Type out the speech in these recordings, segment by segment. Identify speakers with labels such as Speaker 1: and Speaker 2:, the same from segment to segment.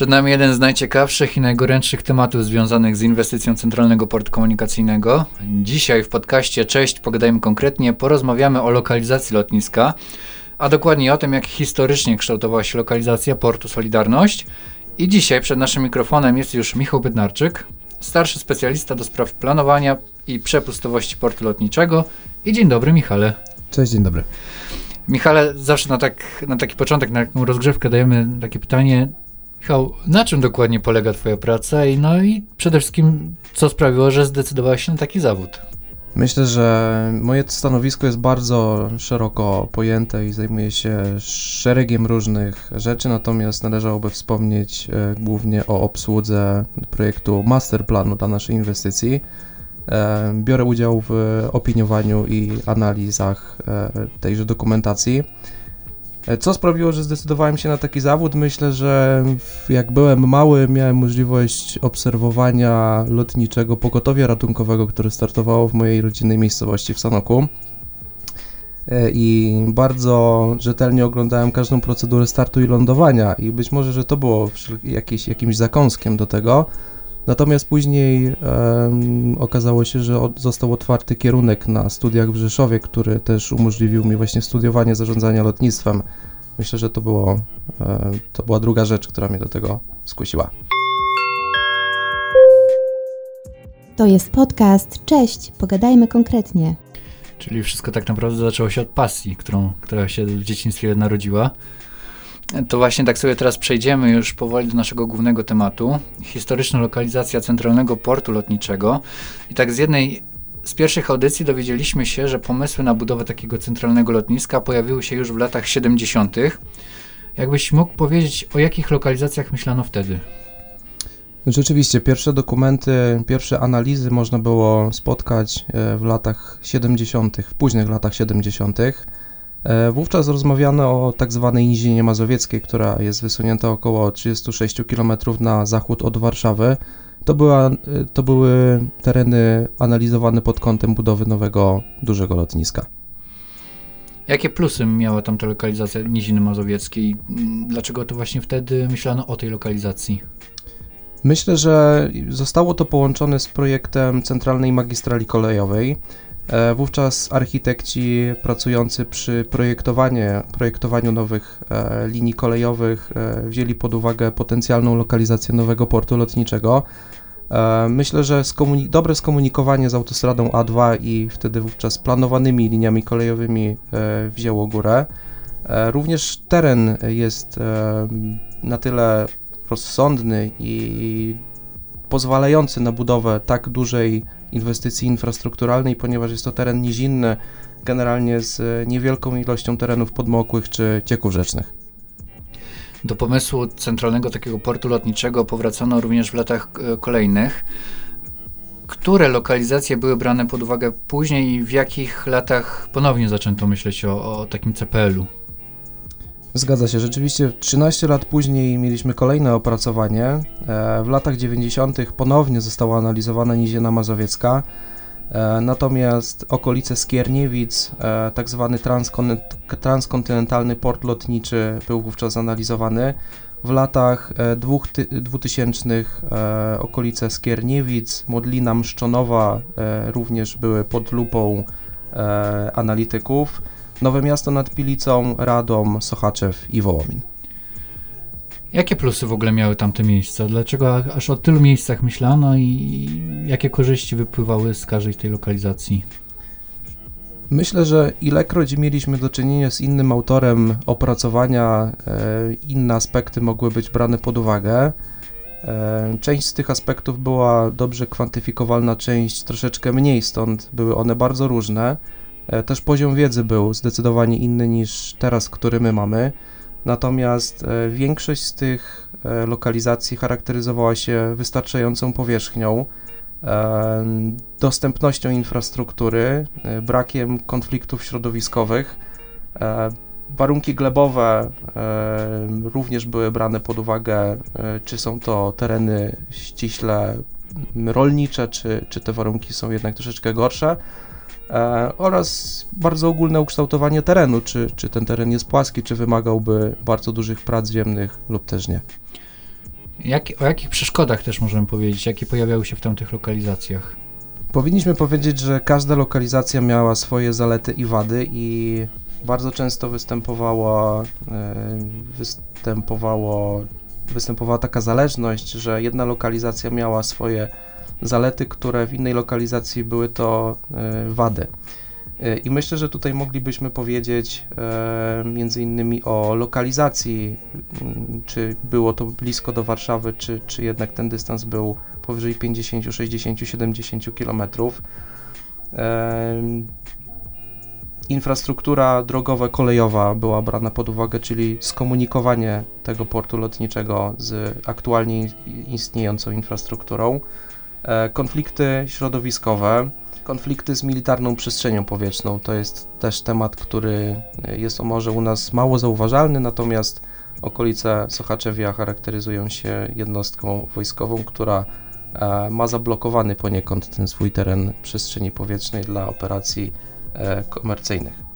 Speaker 1: Przed nami jeden z najciekawszych i najgorętszych tematów związanych z inwestycją Centralnego Portu Komunikacyjnego. Dzisiaj w podcaście Cześć, pogadajmy konkretnie, porozmawiamy o lokalizacji lotniska, a dokładnie o tym, jak historycznie kształtowała się lokalizacja portu Solidarność. I dzisiaj przed naszym mikrofonem jest już Michał Bydnarczyk, starszy specjalista do spraw planowania i przepustowości portu lotniczego. I dzień dobry, Michale.
Speaker 2: Cześć, dzień dobry.
Speaker 1: Michale, zawsze na, tak, na taki początek, na taką rozgrzewkę dajemy takie pytanie, Michał, na czym dokładnie polega Twoja praca i no i przede wszystkim, co sprawiło, że zdecydowałeś się na taki zawód?
Speaker 2: Myślę, że moje stanowisko jest bardzo szeroko pojęte i zajmuje się szeregiem różnych rzeczy, natomiast należałoby wspomnieć e, głównie o obsłudze projektu masterplanu dla naszej inwestycji. E, biorę udział w opiniowaniu i analizach e, tejże dokumentacji. E, co sprawiło, że zdecydowałem się na taki zawód? Myślę, że jak byłem mały, miałem możliwość obserwowania lotniczego pogotowia ratunkowego, które startowało w mojej rodzinnej miejscowości w Sanoku. E, I bardzo rzetelnie oglądałem każdą procedurę startu i lądowania, i być może, że to było jakieś, jakimś zakąskiem do tego. Natomiast później um, okazało się, że od, został otwarty kierunek na studiach w Rzeszowie, który też umożliwił mi właśnie studiowanie zarządzania lotnictwem. Myślę, że to, było, e, to była druga rzecz, która mnie do tego skusiła.
Speaker 3: To jest podcast. Cześć, pogadajmy konkretnie.
Speaker 1: Czyli wszystko tak naprawdę zaczęło się od pasji, którą, która się w dzieciństwie narodziła. To właśnie tak sobie teraz przejdziemy już powoli do naszego głównego tematu. Historyczna lokalizacja centralnego portu lotniczego. I tak z jednej z pierwszych audycji dowiedzieliśmy się, że pomysły na budowę takiego centralnego lotniska pojawiły się już w latach 70. Jakbyś mógł powiedzieć, o jakich lokalizacjach myślano wtedy?
Speaker 2: Rzeczywiście, pierwsze dokumenty, pierwsze analizy można było spotkać e, w latach 70., w późnych latach 70. E, wówczas rozmawiano o tak zwanej Nizinie Mazowieckiej, która jest wysunięta około 36 km na zachód od Warszawy. To, była, e, to były tereny analizowane pod kątem budowy nowego, dużego lotniska.
Speaker 1: Jakie plusy miała tamta lokalizacja Niziny Mazowieckiej? Dlaczego to właśnie wtedy myślano o tej lokalizacji?
Speaker 2: Myślę, że zostało to połączone z projektem Centralnej Magistrali Kolejowej. E, wówczas architekci pracujący przy projektowaniu nowych e, linii kolejowych e, wzięli pod uwagę potencjalną lokalizację nowego portu lotniczego. Myślę, że dobre skomunikowanie z autostradą A2 i wtedy wówczas planowanymi liniami kolejowymi wzięło górę. Również teren jest na tyle rozsądny i pozwalający na budowę tak dużej inwestycji infrastrukturalnej, ponieważ jest to teren nizinny, generalnie z niewielką ilością terenów podmokłych czy cieków rzecznych.
Speaker 1: Do pomysłu centralnego takiego portu lotniczego powracono również w latach e, kolejnych. Które lokalizacje były brane pod uwagę później i w jakich latach ponownie zaczęto myśleć o, o takim CPL-u?
Speaker 2: Zgadza się, rzeczywiście 13 lat później mieliśmy kolejne opracowanie. E, w latach 90. ponownie została analizowana Nizina Mazowiecka, e, natomiast okolice Skierniewic, e, tak zwany transkontynentalny port lotniczy był wówczas analizowany. W latach 2000 okolice Skierniewic, Modlina Mszczonowa również były pod lupą analityków. Nowe Miasto nad Pilicą, Radom, Sochaczew i Wołomin.
Speaker 1: Jakie plusy w ogóle miały tamte miejsca? Dlaczego aż o tylu miejscach myślano i jakie korzyści wypływały z każdej tej lokalizacji?
Speaker 2: Myślę, że ilekroć mieliśmy do czynienia z innym autorem opracowania, e, inne aspekty mogły być brane pod uwagę. E, część z tych aspektów była dobrze kwantyfikowalna, część troszeczkę mniej, stąd były one bardzo różne. E, też poziom wiedzy był zdecydowanie inny niż teraz, który my mamy. Natomiast e, większość z tych e, lokalizacji charakteryzowała się wystarczającą powierzchnią, dostępnością infrastruktury, brakiem konfliktów środowiskowych. Warunki glebowe również były brane pod uwagę, czy są to tereny ściśle rolnicze, czy, czy te warunki są jednak troszeczkę gorsze. E, oraz bardzo ogólne ukształtowanie terenu, czy, czy ten teren jest płaski, czy wymagałby bardzo dużych prac ziemnych lub też nie.
Speaker 1: Jak, o jakich przeszkodach też możemy powiedzieć, jakie pojawiały się w tamtych lokalizacjach?
Speaker 2: Powinniśmy powiedzieć, że każda lokalizacja miała swoje zalety i wady i bardzo często występowało, e, występowało, występowała taka zależność, że jedna lokalizacja miała swoje zalety, które w innej lokalizacji były to e, wady. E, I myślę, że tutaj moglibyśmy powiedzieć e, między innymi o lokalizacji, mm, czy było to blisko do Warszawy, czy, czy jednak ten dystans był powyżej 50, 60, 70 kilometrów. E, infrastruktura drogowa, kolejowa była brana pod uwagę, czyli skomunikowanie tego portu lotniczego z aktualnie istniejącą infrastrukturą. Konflikty środowiskowe, konflikty z militarną przestrzenią powietrzną to jest też temat, który jest o może u nas mało zauważalny, natomiast okolice Sochaczewia charakteryzują się jednostką wojskową, która e, ma zablokowany poniekąd ten swój teren przestrzeni powietrznej dla operacji e, komercyjnych.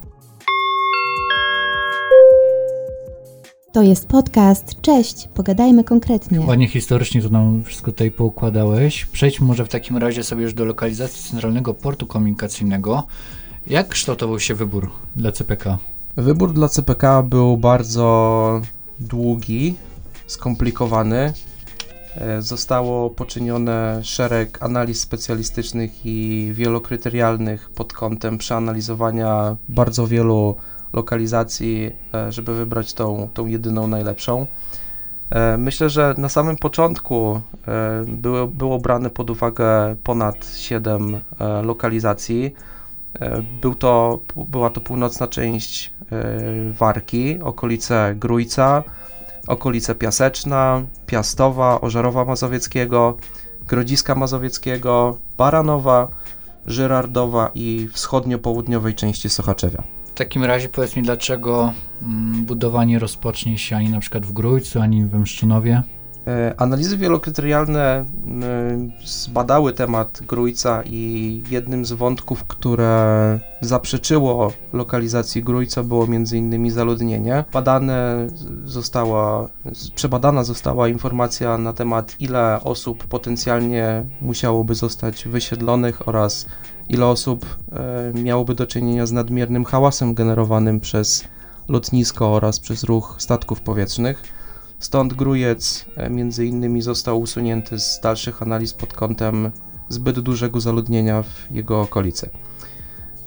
Speaker 3: To jest podcast. Cześć, pogadajmy konkretnie.
Speaker 1: Ładnie historycznie to nam wszystko tutaj poukładałeś. Przejdźmy może w takim razie sobie już do lokalizacji Centralnego Portu Komunikacyjnego. Jak kształtował się wybór dla CPK?
Speaker 2: Wybór dla CPK był bardzo długi, skomplikowany. E, zostało poczynione szereg analiz specjalistycznych i wielokryterialnych pod kątem przeanalizowania bardzo wielu lokalizacji, e, żeby wybrać tą, tą jedyną najlepszą. E, myślę, że na samym początku e, było, było brane pod uwagę ponad 7 lokalizacji. Był to, była to północna część Warki, okolice Grójca, okolice Piaseczna, Piastowa, Ożarowa Mazowieckiego, Grodziska Mazowieckiego, Baranowa, Żyrardowa i wschodnio-południowej części Sochaczewia.
Speaker 1: W takim razie powiedz mi, dlaczego mm, budowanie rozpocznie się ani na przykład w Grójcu, ani w Mszczynowie?
Speaker 2: E, analizy wielokryterialne zbadały temat Grójca i jednym z wątków, które zaprzeczyło lokalizacji Grójca było m.in. zaludnienie. Badane została, przebadana została informacja na temat ile osób potencjalnie musiałoby zostać wysiedlonych oraz ile osób e, miałoby do czynienia z nadmiernym hałasem generowanym przez lotnisko oraz przez ruch statków powietrznych. Stąd Grujec e, między innymi został usunięty z dalszych analiz pod kątem zbyt dużego zaludnienia w jego okolicy.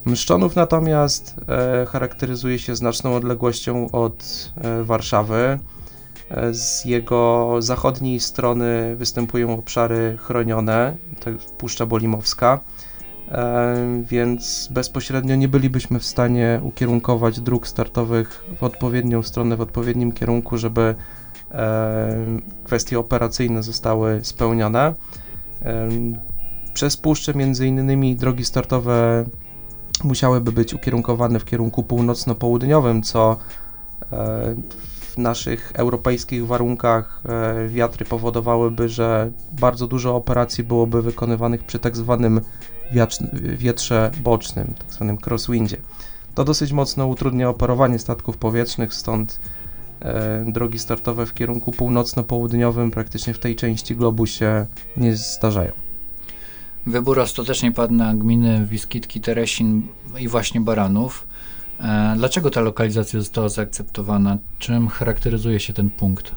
Speaker 2: Mszczonów natomiast e, charakteryzuje się znaczną odległością od Warszawy. Z jego zachodniej strony występują obszary chronione, to Puszcza Bolimowska, więc bezpośrednio nie bylibyśmy w stanie ukierunkować dróg startowych w odpowiednią stronę, w odpowiednim kierunku, żeby kwestie operacyjne zostały spełnione. Przez puszczę między innymi drogi startowe musiałyby być ukierunkowane w kierunku północno-południowym, co e, w naszych europejskich warunkach e, wiatry powodowałyby, że bardzo dużo operacji byłoby wykonywanych przy tak zwanym wietrze bocznym, tak zwanym crosswindzie. To dosyć mocno utrudnia operowanie statków powietrznych, stąd E, drogi startowe w kierunku północno-południowym praktycznie w tej części globu się nie zdarzają.
Speaker 1: Wybór ostatecznie padł na gminy Wiskitki, Teresin i właśnie Baranów. E, dlaczego ta lokalizacja została zaakceptowana? Czym charakteryzuje się ten punkt?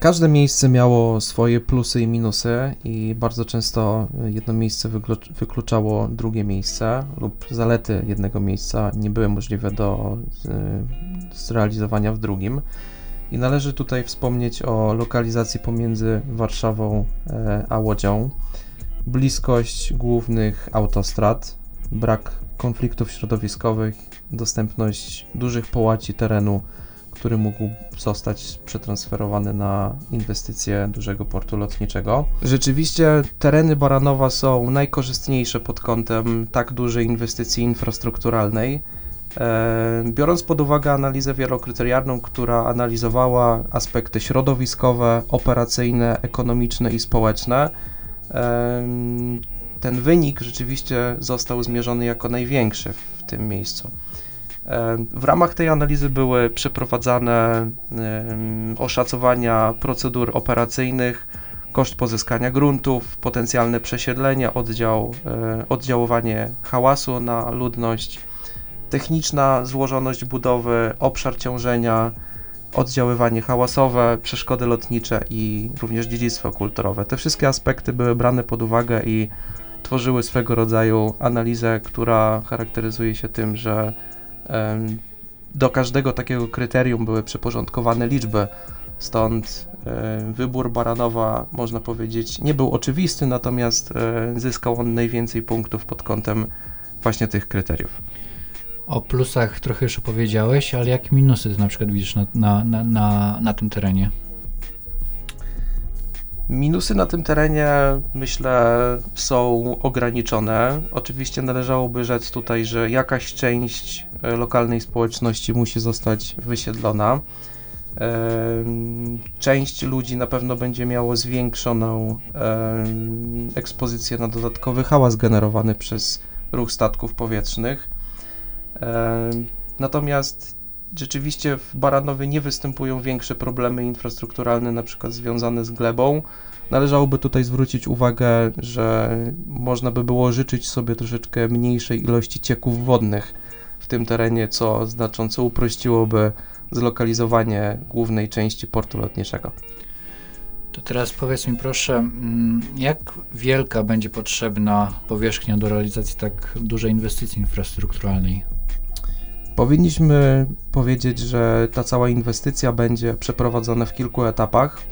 Speaker 2: Każde miejsce miało swoje plusy i minusy i bardzo często jedno miejsce wykluczało drugie miejsce lub zalety jednego miejsca nie były możliwe do zrealizowania w drugim. I należy tutaj wspomnieć o lokalizacji pomiędzy Warszawą e, a Łodzią, bliskość głównych autostrad, brak konfliktów środowiskowych, dostępność dużych połaci terenu który mógł zostać przetransferowany na inwestycje dużego portu lotniczego. Rzeczywiście tereny Baranowa są najkorzystniejsze pod kątem tak dużej inwestycji infrastrukturalnej. E, biorąc pod uwagę analizę wielokryterialną, która analizowała aspekty środowiskowe, operacyjne, ekonomiczne i społeczne, e, ten wynik rzeczywiście został zmierzony jako największy w tym miejscu. W ramach tej analizy były przeprowadzane oszacowania procedur operacyjnych, koszt pozyskania gruntów, potencjalne przesiedlenie, oddział, e, oddziaływanie hałasu na ludność, techniczna złożoność budowy, obszar ciążenia, oddziaływanie hałasowe, przeszkody lotnicze i również dziedzictwo kulturowe. Te wszystkie aspekty były brane pod uwagę i tworzyły swego rodzaju analizę, która charakteryzuje się tym, że do każdego takiego kryterium były przyporządkowane liczby. Stąd wybór Baranowa, można powiedzieć, nie był oczywisty, natomiast zyskał on najwięcej punktów pod kątem właśnie tych kryteriów.
Speaker 1: O plusach trochę już opowiedziałeś, ale jakie minusy na przykład widzisz na, na, na, na, na tym terenie?
Speaker 2: Minusy na tym terenie myślę są ograniczone. Oczywiście należałoby rzec tutaj, że jakaś część e, lokalnej społeczności musi zostać wysiedlona. Część ludzi na pewno będzie miało zwiększoną ekspozycję na dodatkowy hałas generowany przez ruch statków powietrznych. Natomiast rzeczywiście w Baranowie nie występują większe problemy infrastrukturalne, na przykład związane z glebą. Należałoby tutaj zwrócić uwagę, że można by było życzyć sobie troszeczkę mniejszej ilości cieków wodnych w tym terenie, co znacząco uprościłoby zlokalizowanie głównej części portu lotniczego.
Speaker 1: To teraz powiedz mi proszę, mm, jak wielka będzie potrzebna powierzchnia do realizacji tak dużej inwestycji infrastrukturalnej?
Speaker 2: Powinniśmy powiedzieć, że ta cała inwestycja będzie przeprowadzona w kilku etapach.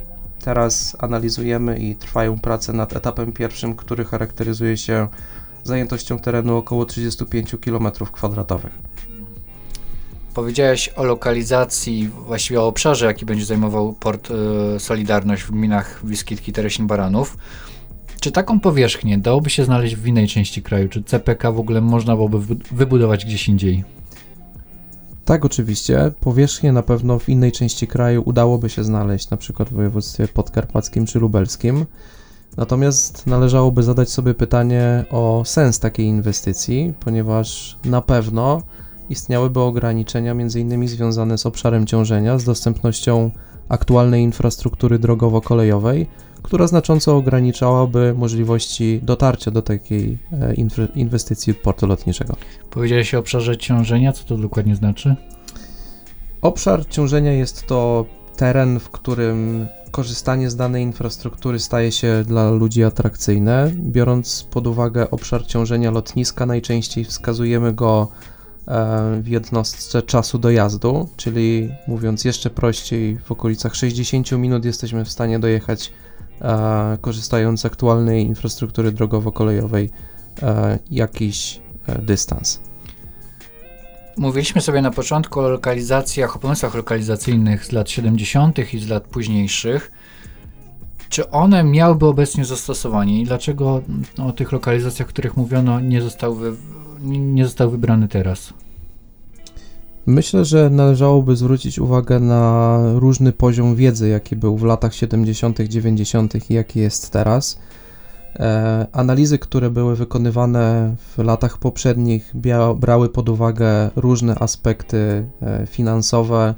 Speaker 2: Teraz analizujemy i trwają prace nad etapem pierwszym, który charakteryzuje się zajętością terenu około 35 km2.
Speaker 1: Powiedziałeś o lokalizacji, właściwie o obszarze, jaki będzie zajmował port y, Solidarność w gminach Wiskitki, Teresin, Baranów. Czy taką powierzchnię dałoby się znaleźć w innej części kraju? Czy CPK w ogóle można byłoby wybudować gdzieś indziej?
Speaker 2: Tak, oczywiście. Powierzchnię na pewno w innej części kraju udałoby się znaleźć, na przykład w województwie podkarpackim czy lubelskim. Natomiast należałoby zadać sobie pytanie o sens takiej inwestycji, ponieważ na pewno istniałyby ograniczenia m.in. związane z obszarem ciążenia, z dostępnością aktualnej infrastruktury drogowo-kolejowej, która znacząco ograniczałaby możliwości dotarcia do takiej e, inwestycji portu lotniczego.
Speaker 1: Powiedziałeś o obszarze ciążenia, co to dokładnie znaczy?
Speaker 2: Obszar ciążenia jest to teren, w którym korzystanie z danej infrastruktury staje się dla ludzi atrakcyjne. Biorąc pod uwagę obszar ciążenia lotniska, najczęściej wskazujemy go E, w jednostce czasu dojazdu, czyli mówiąc jeszcze prościej, w okolicach 60 minut jesteśmy w stanie dojechać, e, korzystając z aktualnej infrastruktury drogowo-kolejowej, e, jakiś dystans.
Speaker 1: Mówiliśmy sobie na początku o lokalizacjach, o pomysłach lokalizacyjnych z lat 70. i z lat późniejszych. Czy one miałyby obecnie zastosowanie i dlaczego o tych lokalizacjach, o których mówiono, nie zostały nie został wybrany teraz?
Speaker 2: Myślę, że należałoby zwrócić uwagę na różny poziom wiedzy, jaki był w latach 70., 90. i jaki jest teraz. E, analizy, które były wykonywane w latach poprzednich, brały pod uwagę różne aspekty e, finansowe,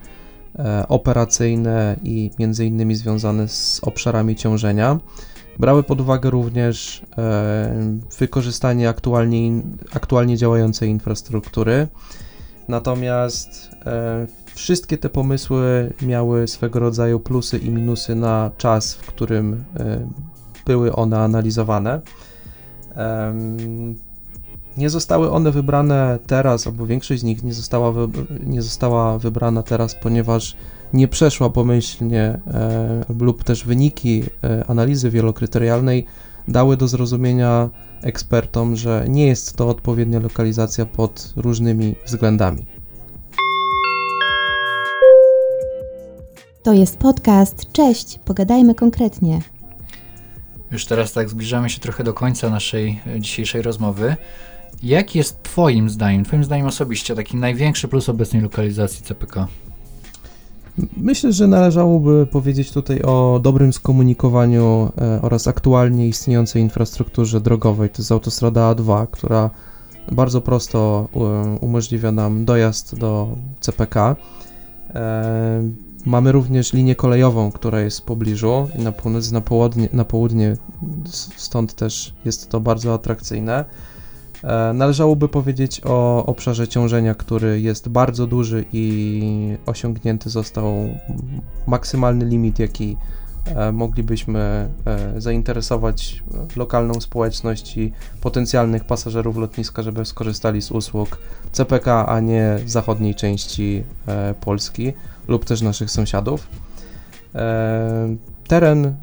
Speaker 2: e, operacyjne i między innymi związane z obszarami ciążenia. Brały pod uwagę również e, wykorzystanie aktualnie, aktualnie działającej infrastruktury. Natomiast e, wszystkie te pomysły miały swego rodzaju plusy i minusy na czas, w którym e, były one analizowane. Nie zostały one wybrane teraz, albo większość z nich nie została, nie została wybrana teraz, ponieważ nie przeszła pomyślnie e, lub też wyniki e, analizy wielokryterialnej dały do zrozumienia ekspertom, że nie jest to odpowiednia lokalizacja pod różnymi względami.
Speaker 3: To jest podcast. Cześć, pogadajmy konkretnie.
Speaker 1: Już teraz tak zbliżamy się trochę do końca naszej e, dzisiejszej rozmowy. Jaki jest Twoim zdaniem, Twoim zdaniem osobiście, taki największy plus obecnej lokalizacji CPK?
Speaker 2: Myślę, że należałoby powiedzieć tutaj o dobrym skomunikowaniu e, oraz aktualnie istniejącej infrastrukturze drogowej. To jest autostrada A2, która bardzo prosto umożliwia nam dojazd do CPK. Mamy również linię kolejową, która jest w pobliżu i na północ, na południe, na południe, stąd też jest to bardzo atrakcyjne. E, należałoby powiedzieć o obszarze ciążenia, który jest bardzo duży i osiągnięty został maksymalny limit, jaki e, moglibyśmy e, zainteresować lokalną społeczność i potencjalnych pasażerów lotniska, żeby skorzystali z usług CPK, a nie zachodniej części Polski lub też naszych sąsiadów. Teren e,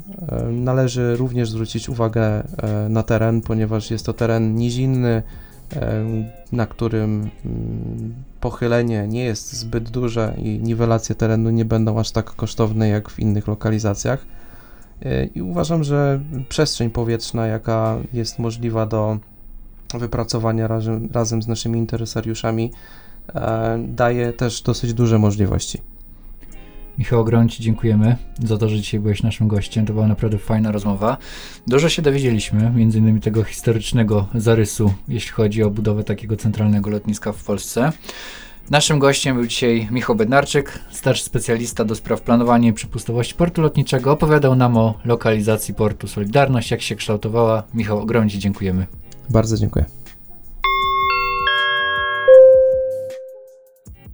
Speaker 2: należy również zwrócić uwagę e, na teren, ponieważ jest to teren nizinny, e, na którym mm, pochylenie nie jest zbyt duże i niwelacje terenu nie będą aż tak kosztowne jak w innych lokalizacjach. I uważam, że przestrzeń powietrzna, jaka jest możliwa do wypracowania razem, razem z naszymi interesariuszami, daje też dosyć duże możliwości.
Speaker 1: Michał Grąci, dziękujemy za to, że dzisiaj byłeś naszym gościem. To była naprawdę fajna rozmowa. Dużo się dowiedzieliśmy, między innymi tego historycznego zarysu, jeśli chodzi o budowę takiego centralnego lotniska w Polsce. Naszym gościem był dzisiaj Michał Bednarczyk, starszy specjalista do spraw planowania i przepustowości portu lotniczego. Opowiadał nam o lokalizacji portu Solidarność, jak się kształtowała. Michał Ogromci, dziękujemy.
Speaker 2: Bardzo dziękuję.